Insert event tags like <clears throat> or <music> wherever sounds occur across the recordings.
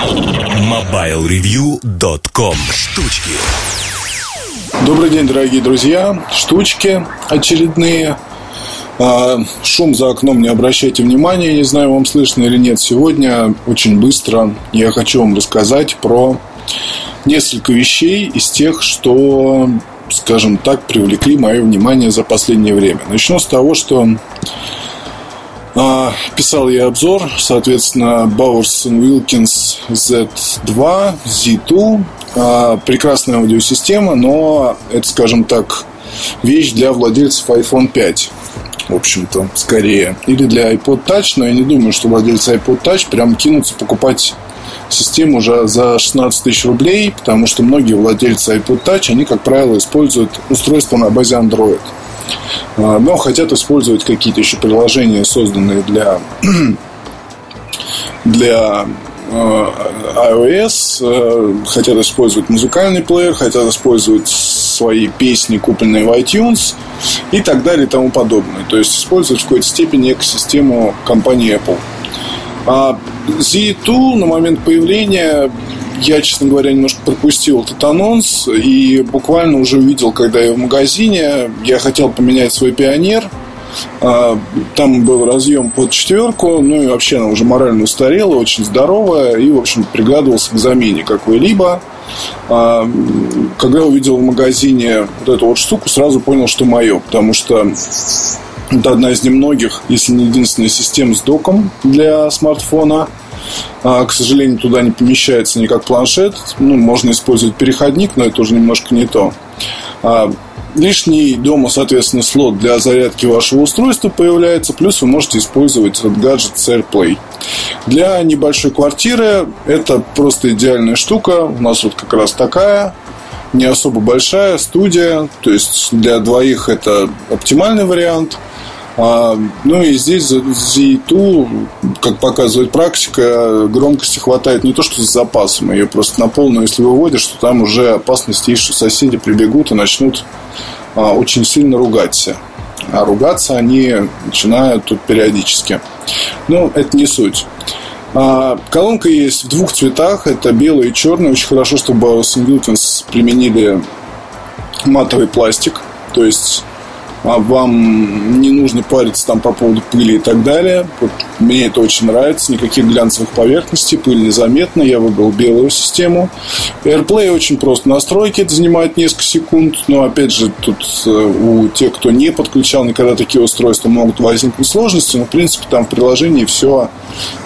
MobileReview.com Штучки Добрый день, дорогие друзья. Штучки очередные. А, шум за окном не обращайте внимания, не знаю, вам слышно или нет. Сегодня очень быстро я хочу вам рассказать про несколько вещей из тех, что, скажем так, привлекли мое внимание за последнее время. Начну с того, что писал я обзор, соответственно, Bowers Wilkins Z2, Z2. А, прекрасная аудиосистема, но это, скажем так, вещь для владельцев iPhone 5 в общем-то, скорее. Или для iPod Touch, но я не думаю, что владельцы iPod Touch прям кинутся покупать систему уже за 16 тысяч рублей, потому что многие владельцы iPod Touch, они, как правило, используют устройство на базе Android. А, но хотят использовать какие-то еще приложения, созданные для, <clears throat> для а, iOS, а, хотят использовать музыкальный плеер, хотят использовать свои песни, купленные в iTunes и так далее и тому подобное. То есть использовать в какой-то степени экосистему компании Apple. А Z2 на момент появления я, честно говоря, немножко пропустил этот анонс и буквально уже увидел, когда я в магазине, я хотел поменять свой пионер. А, там был разъем под четверку, ну и вообще она уже морально устарела, очень здоровая, и, в общем, пригадывался к замене какой-либо. А, когда увидел в магазине вот эту вот штуку, сразу понял, что мое, потому что это одна из немногих, если не единственная система с доком для смартфона. А, к сожалению, туда не помещается никак планшет. Ну, можно использовать переходник, но это уже немножко не то. А, лишний дома, соответственно, слот для зарядки вашего устройства появляется, плюс вы можете использовать этот гаджет с AirPlay. Для небольшой квартиры это просто идеальная штука. У нас вот как раз такая, не особо большая студия, то есть для двоих это оптимальный вариант – ну и здесь Z2, как показывает практика, громкости хватает не то что с запасом, ее просто на полную, если выводишь, то там уже опасность есть, что соседи прибегут и начнут а, очень сильно ругаться. А ругаться они начинают тут периодически. Но это не суть. А, колонка есть в двух цветах. Это белый и черный. Очень хорошо, что Bowers применили матовый пластик. То есть а вам не нужно париться там по поводу пыли и так далее. Вот мне это очень нравится. Никаких глянцевых поверхностей, пыль незаметна. Я выбрал белую систему. AirPlay очень просто настройки. Это занимает несколько секунд. Но, опять же, тут э, у тех, кто не подключал никогда такие устройства, могут возникнуть сложности. Но, в принципе, там в приложении все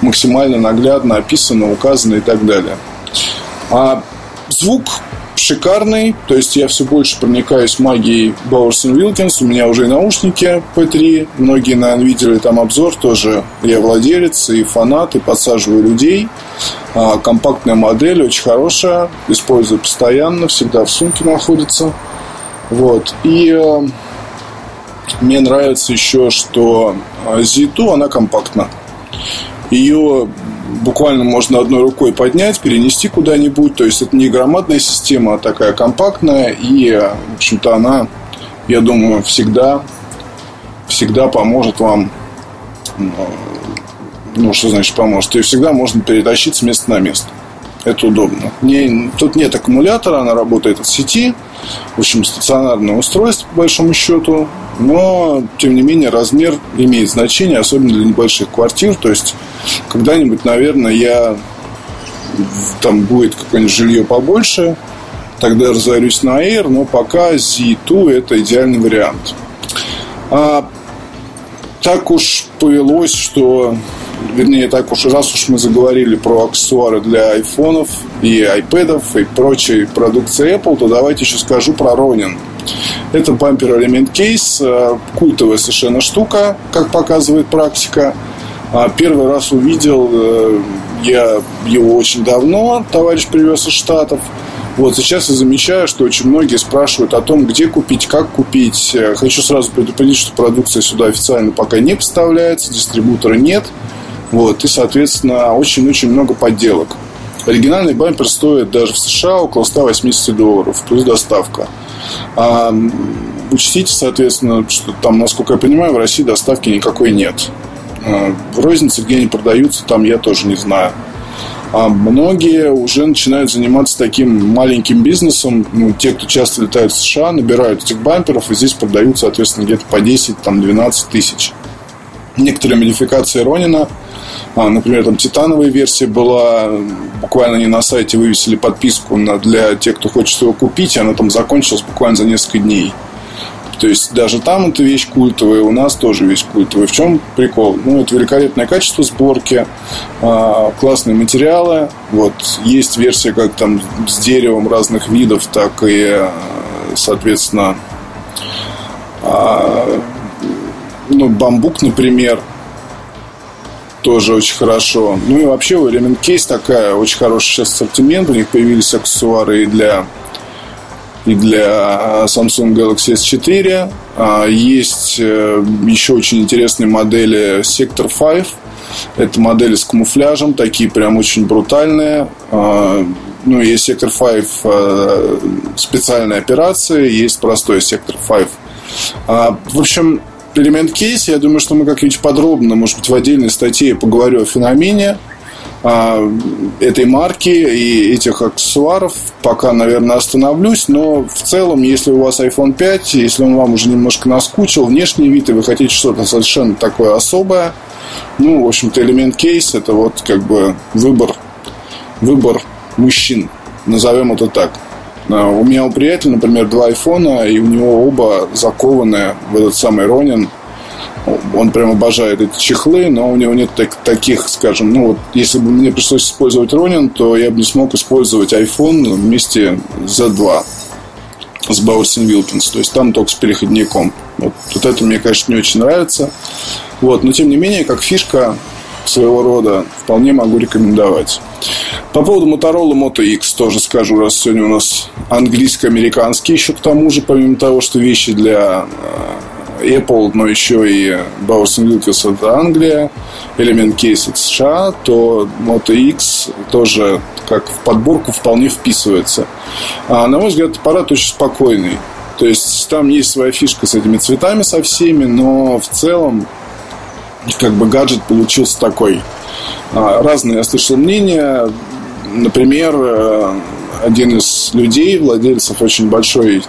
максимально наглядно описано, указано и так далее. А звук шикарный. То есть я все больше проникаюсь магией Bowers Wilkins. У меня уже и наушники P3. Многие, наверное, видели там обзор. Тоже я владелец и фанат, и подсаживаю людей. А, компактная модель, очень хорошая. Использую постоянно, всегда в сумке находится. Вот. И э, мне нравится еще, что Z2, она компактна. Ее буквально можно одной рукой поднять, перенести куда-нибудь. То есть это не громадная система, а такая компактная. И, в общем-то, она, я думаю, всегда, всегда поможет вам ну, что значит поможет? Ее всегда можно перетащить с места на место. Это удобно. Не, тут нет аккумулятора, она работает от сети. В общем, стационарное устройство, по большому счету. Но, тем не менее, размер имеет значение, особенно для небольших квартир. То есть, когда-нибудь, наверное, я там будет какое-нибудь жилье побольше, тогда разорюсь на Air, но пока Z2 это идеальный вариант. А так уж повелось, что вернее, так уж раз уж мы заговорили про аксессуары для айфонов и айпэдов и прочей продукции Apple, то давайте еще скажу про Ronin. Это бампер элемент кейс, э, культовая совершенно штука, как показывает практика. А первый раз увидел э, я его очень давно, товарищ привез из Штатов. Вот сейчас я замечаю, что очень многие спрашивают о том, где купить, как купить. Э, хочу сразу предупредить, что продукция сюда официально пока не поставляется, дистрибутора нет. Вот, и, соответственно, очень-очень много подделок. Оригинальный бампер стоит даже в США около 180 долларов, плюс доставка. А, учтите, соответственно, что там, насколько я понимаю, в России доставки никакой нет. А, в рознице, где они продаются, там я тоже не знаю. А многие уже начинают заниматься таким маленьким бизнесом. Ну, те, кто часто летают в США, набирают этих бамперов и здесь продают, соответственно, где-то по 10-12 тысяч. Некоторые модификации Ронина а, Например, там титановая версия была, буквально они на сайте вывесили подписку на, для тех, кто хочет его купить, и она там закончилась буквально за несколько дней. То есть даже там эта вещь культовая, у нас тоже вещь культовая. В чем прикол? Ну, это великолепное качество сборки, а, классные материалы. Вот есть версия как там с деревом разных видов, так и, соответственно, а, ну, бамбук, например, тоже очень хорошо. Ну и вообще у Element Case такая очень хороший сейчас ассортимент. У них появились аксессуары и для и для Samsung Galaxy S4. А, есть э, еще очень интересные модели Sector 5. Это модели с камуфляжем, такие прям очень брутальные. А, ну, есть Sector 5 э, специальная операция, есть простой Sector 5. А, в общем, элемент кейс. Я думаю, что мы как-нибудь подробно, может быть, в отдельной статье поговорю о феномене этой марки и этих аксессуаров. Пока, наверное, остановлюсь. Но в целом, если у вас iPhone 5, если он вам уже немножко наскучил, внешний вид, и вы хотите что-то совершенно такое особое, ну, в общем-то, элемент кейс – это вот как бы выбор, выбор мужчин. Назовем это так. А, у меня у приятеля, например, два айфона, и у него оба закованы в этот самый Ронин. Он прям обожает эти чехлы, но у него нет так, таких, скажем, ну вот, если бы мне пришлось использовать Ронин, то я бы не смог использовать iPhone вместе с Z2 с Баусин Вилкинс. То есть там только с переходником. Вот, вот это мне, конечно, не очень нравится. Вот, но тем не менее, как фишка своего рода вполне могу рекомендовать. По поводу Motorola Moto X тоже скажу, раз сегодня у нас английско-американский еще к тому же, помимо того, что вещи для э, Apple, но еще и Bowers Wilkins это Англия, Element Case это США, то Moto X тоже как в подборку вполне вписывается. А, на мой взгляд, аппарат очень спокойный. То есть там есть своя фишка с этими цветами со всеми, но в целом как бы гаджет получился такой. А, разные я слышал мнения. Например, э, один из людей, владельцев очень большой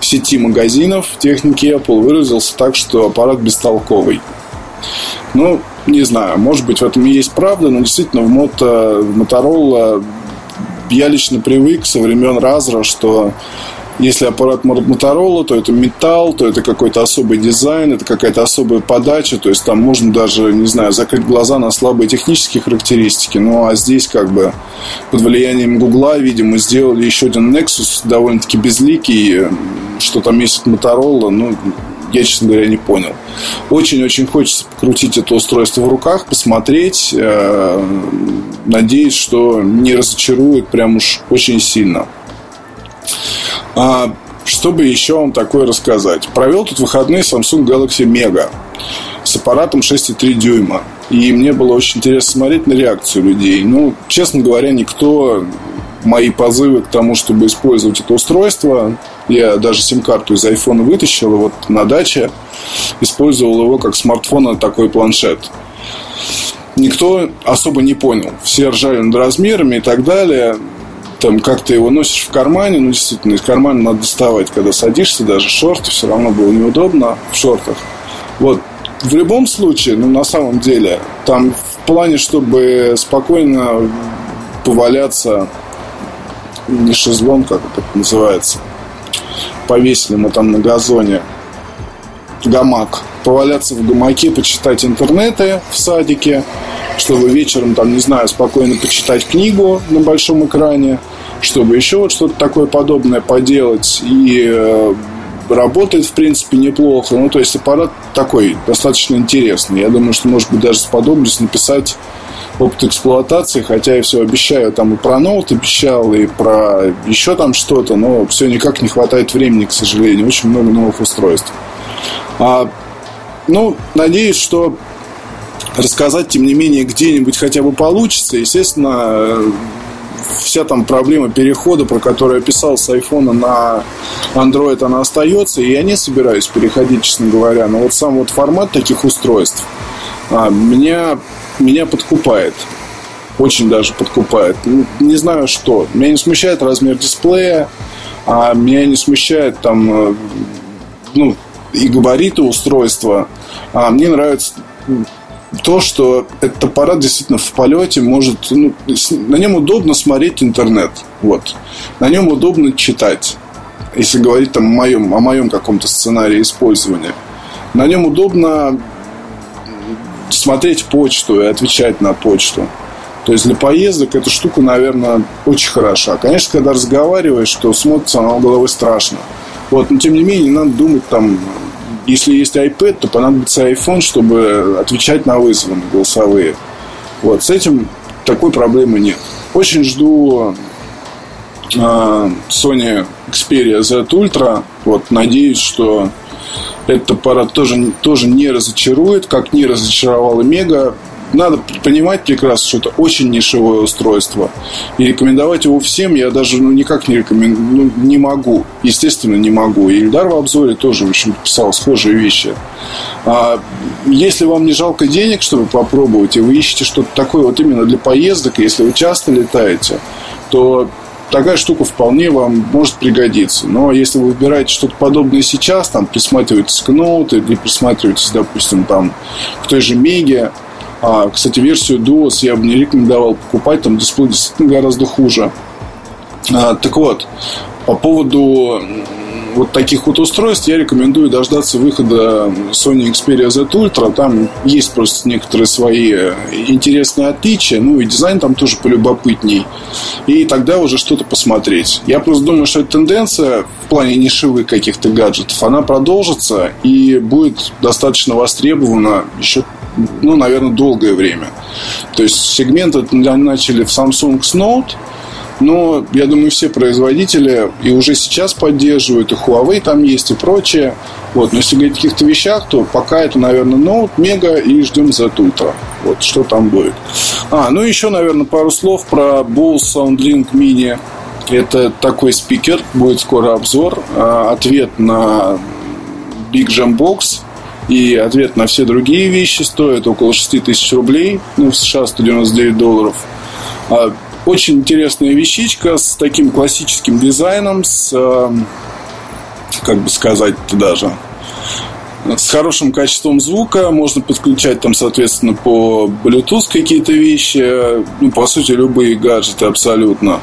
сети магазинов техники Apple, выразился так, что аппарат бестолковый. Ну, не знаю, может быть, в этом и есть правда, но действительно в, мото, в Motorola я лично привык со времен Разра, что если аппарат Motorola, то это металл, то это какой-то особый дизайн, это какая-то особая подача. То есть там можно даже, не знаю, закрыть глаза на слабые технические характеристики. Ну а здесь как бы под влиянием Гугла, видимо, сделали еще один Nexus довольно-таки безликий. Что там есть от Motorola, ну, я, честно говоря, не понял. Очень-очень хочется покрутить это устройство в руках, посмотреть. Э, надеюсь, что не разочарует прям уж очень сильно. А, чтобы еще вам такое рассказать. Провел тут выходные Samsung Galaxy Mega с аппаратом 6,3 дюйма. И мне было очень интересно смотреть на реакцию людей. Ну, честно говоря, никто мои позывы к тому, чтобы использовать это устройство. Я даже сим-карту из iPhone вытащил, и вот на даче использовал его как смартфон, а такой планшет. Никто особо не понял. Все ржали над размерами и так далее там как ты его носишь в кармане, ну, действительно, из кармана надо доставать, когда садишься, даже шорты, все равно было неудобно в шортах. Вот, в любом случае, ну, на самом деле, там в плане, чтобы спокойно поваляться, не шезлон, как это называется, повесили мы там на газоне гамак, поваляться в гамаке, почитать интернеты в садике, чтобы вечером, там, не знаю, спокойно почитать книгу на большом экране, чтобы еще вот что-то такое подобное поделать. И э, работает, в принципе, неплохо. Ну, то есть аппарат такой, достаточно интересный. Я думаю, что, может быть, даже сподоблюсь написать опыт эксплуатации, хотя я все обещаю, там и про ноут обещал, и про еще там что-то, но все никак не хватает времени, к сожалению. Очень много новых устройств. А, ну, надеюсь, что рассказать, тем не менее, где-нибудь хотя бы получится. Естественно, вся там проблема перехода, про которую я писал с iPhone на Android, она остается, и я не собираюсь переходить, честно говоря. Но вот сам вот формат таких устройств а, меня, меня подкупает. очень даже подкупает. Ну, не знаю что. Меня не смущает размер дисплея, а меня не смущает там э, ну, и габариты устройства. А мне нравится то, что этот аппарат действительно в полете может... Ну, на нем удобно смотреть интернет. Вот. На нем удобно читать. Если говорить там, о, моем, о моем каком-то сценарии использования. На нем удобно смотреть почту и отвечать на почту. То есть для поездок эта штука, наверное, очень хороша. Конечно, когда разговариваешь, то смотрится она головой страшно. Вот, но тем не менее, надо думать там, если есть iPad, то понадобится iPhone, чтобы отвечать на вызовы на голосовые. Вот, с этим такой проблемы нет. Очень жду э, Sony Xperia Z Ultra. Вот, надеюсь, что этот аппарат тоже, тоже не разочарует, как не разочаровал Мега надо понимать прекрасно, что это очень нишевое устройство. И рекомендовать его всем я даже ну, никак не рекомендую, ну, не могу. Естественно, не могу. И Ильдар в обзоре тоже, в общем, писал схожие вещи. А если вам не жалко денег, чтобы попробовать, и вы ищете что-то такое вот именно для поездок, если вы часто летаете, то такая штука вполне вам может пригодиться. Но если вы выбираете что-то подобное сейчас, там присматриваетесь к ноуту или присматриваетесь, допустим, там к той же Меге, а, кстати, версию Duos я бы не рекомендовал покупать, там дисплей действительно гораздо хуже. А, так вот, по поводу вот таких вот устройств я рекомендую дождаться выхода Sony Xperia Z Ultra. Там есть просто некоторые свои интересные отличия. Ну и дизайн там тоже полюбопытней. И тогда уже что-то посмотреть. Я просто думаю, что эта тенденция в плане нишевых каких-то гаджетов, она продолжится и будет достаточно востребована еще ну, наверное, долгое время. То есть сегмент начали в Samsung с Note, но я думаю, все производители и уже сейчас поддерживают, и Huawei там есть, и прочее. Вот. Но если говорить о каких-то вещах, то пока это, наверное, Note, Mega и ждем за Ultra. Вот что там будет. А, ну еще, наверное, пару слов про Bose SoundLink Mini. Это такой спикер, будет скоро обзор. А, ответ на Big Jam Box и ответ на все другие вещи стоит около 6 тысяч рублей. Ну, в США 199 долларов. А, очень интересная вещичка с таким классическим дизайном, с, эм, как бы сказать-то даже, с хорошим качеством звука. Можно подключать там, соответственно, по Bluetooth какие-то вещи. Ну, по сути, любые гаджеты абсолютно.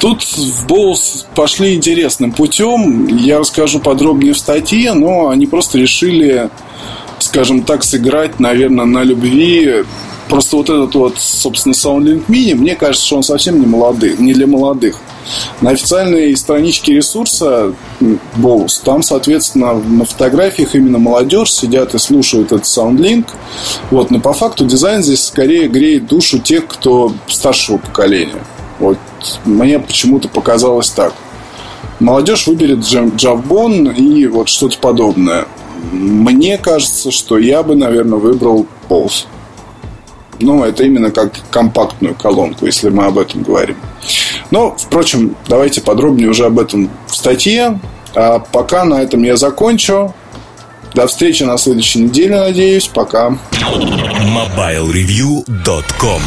Тут в Боус пошли интересным путем. Я расскажу подробнее в статье, но они просто решили, скажем так, сыграть, наверное, на любви. Просто вот этот вот, собственно, SoundLink Mini, мне кажется, что он совсем не молодых, не для молодых. На официальной страничке ресурса Боус, там, соответственно, на фотографиях именно молодежь сидят и слушают этот SoundLink. Вот, но по факту дизайн здесь скорее греет душу тех, кто старшего поколения. Вот мне почему-то показалось так. Молодежь выберет Джавбон и вот что-то подобное. Мне кажется, что я бы, наверное, выбрал Pulse. Ну, это именно как компактную колонку, если мы об этом говорим. Но, впрочем, давайте подробнее уже об этом в статье. А пока на этом я закончу. До встречи на следующей неделе, надеюсь. Пока. MobileReview.com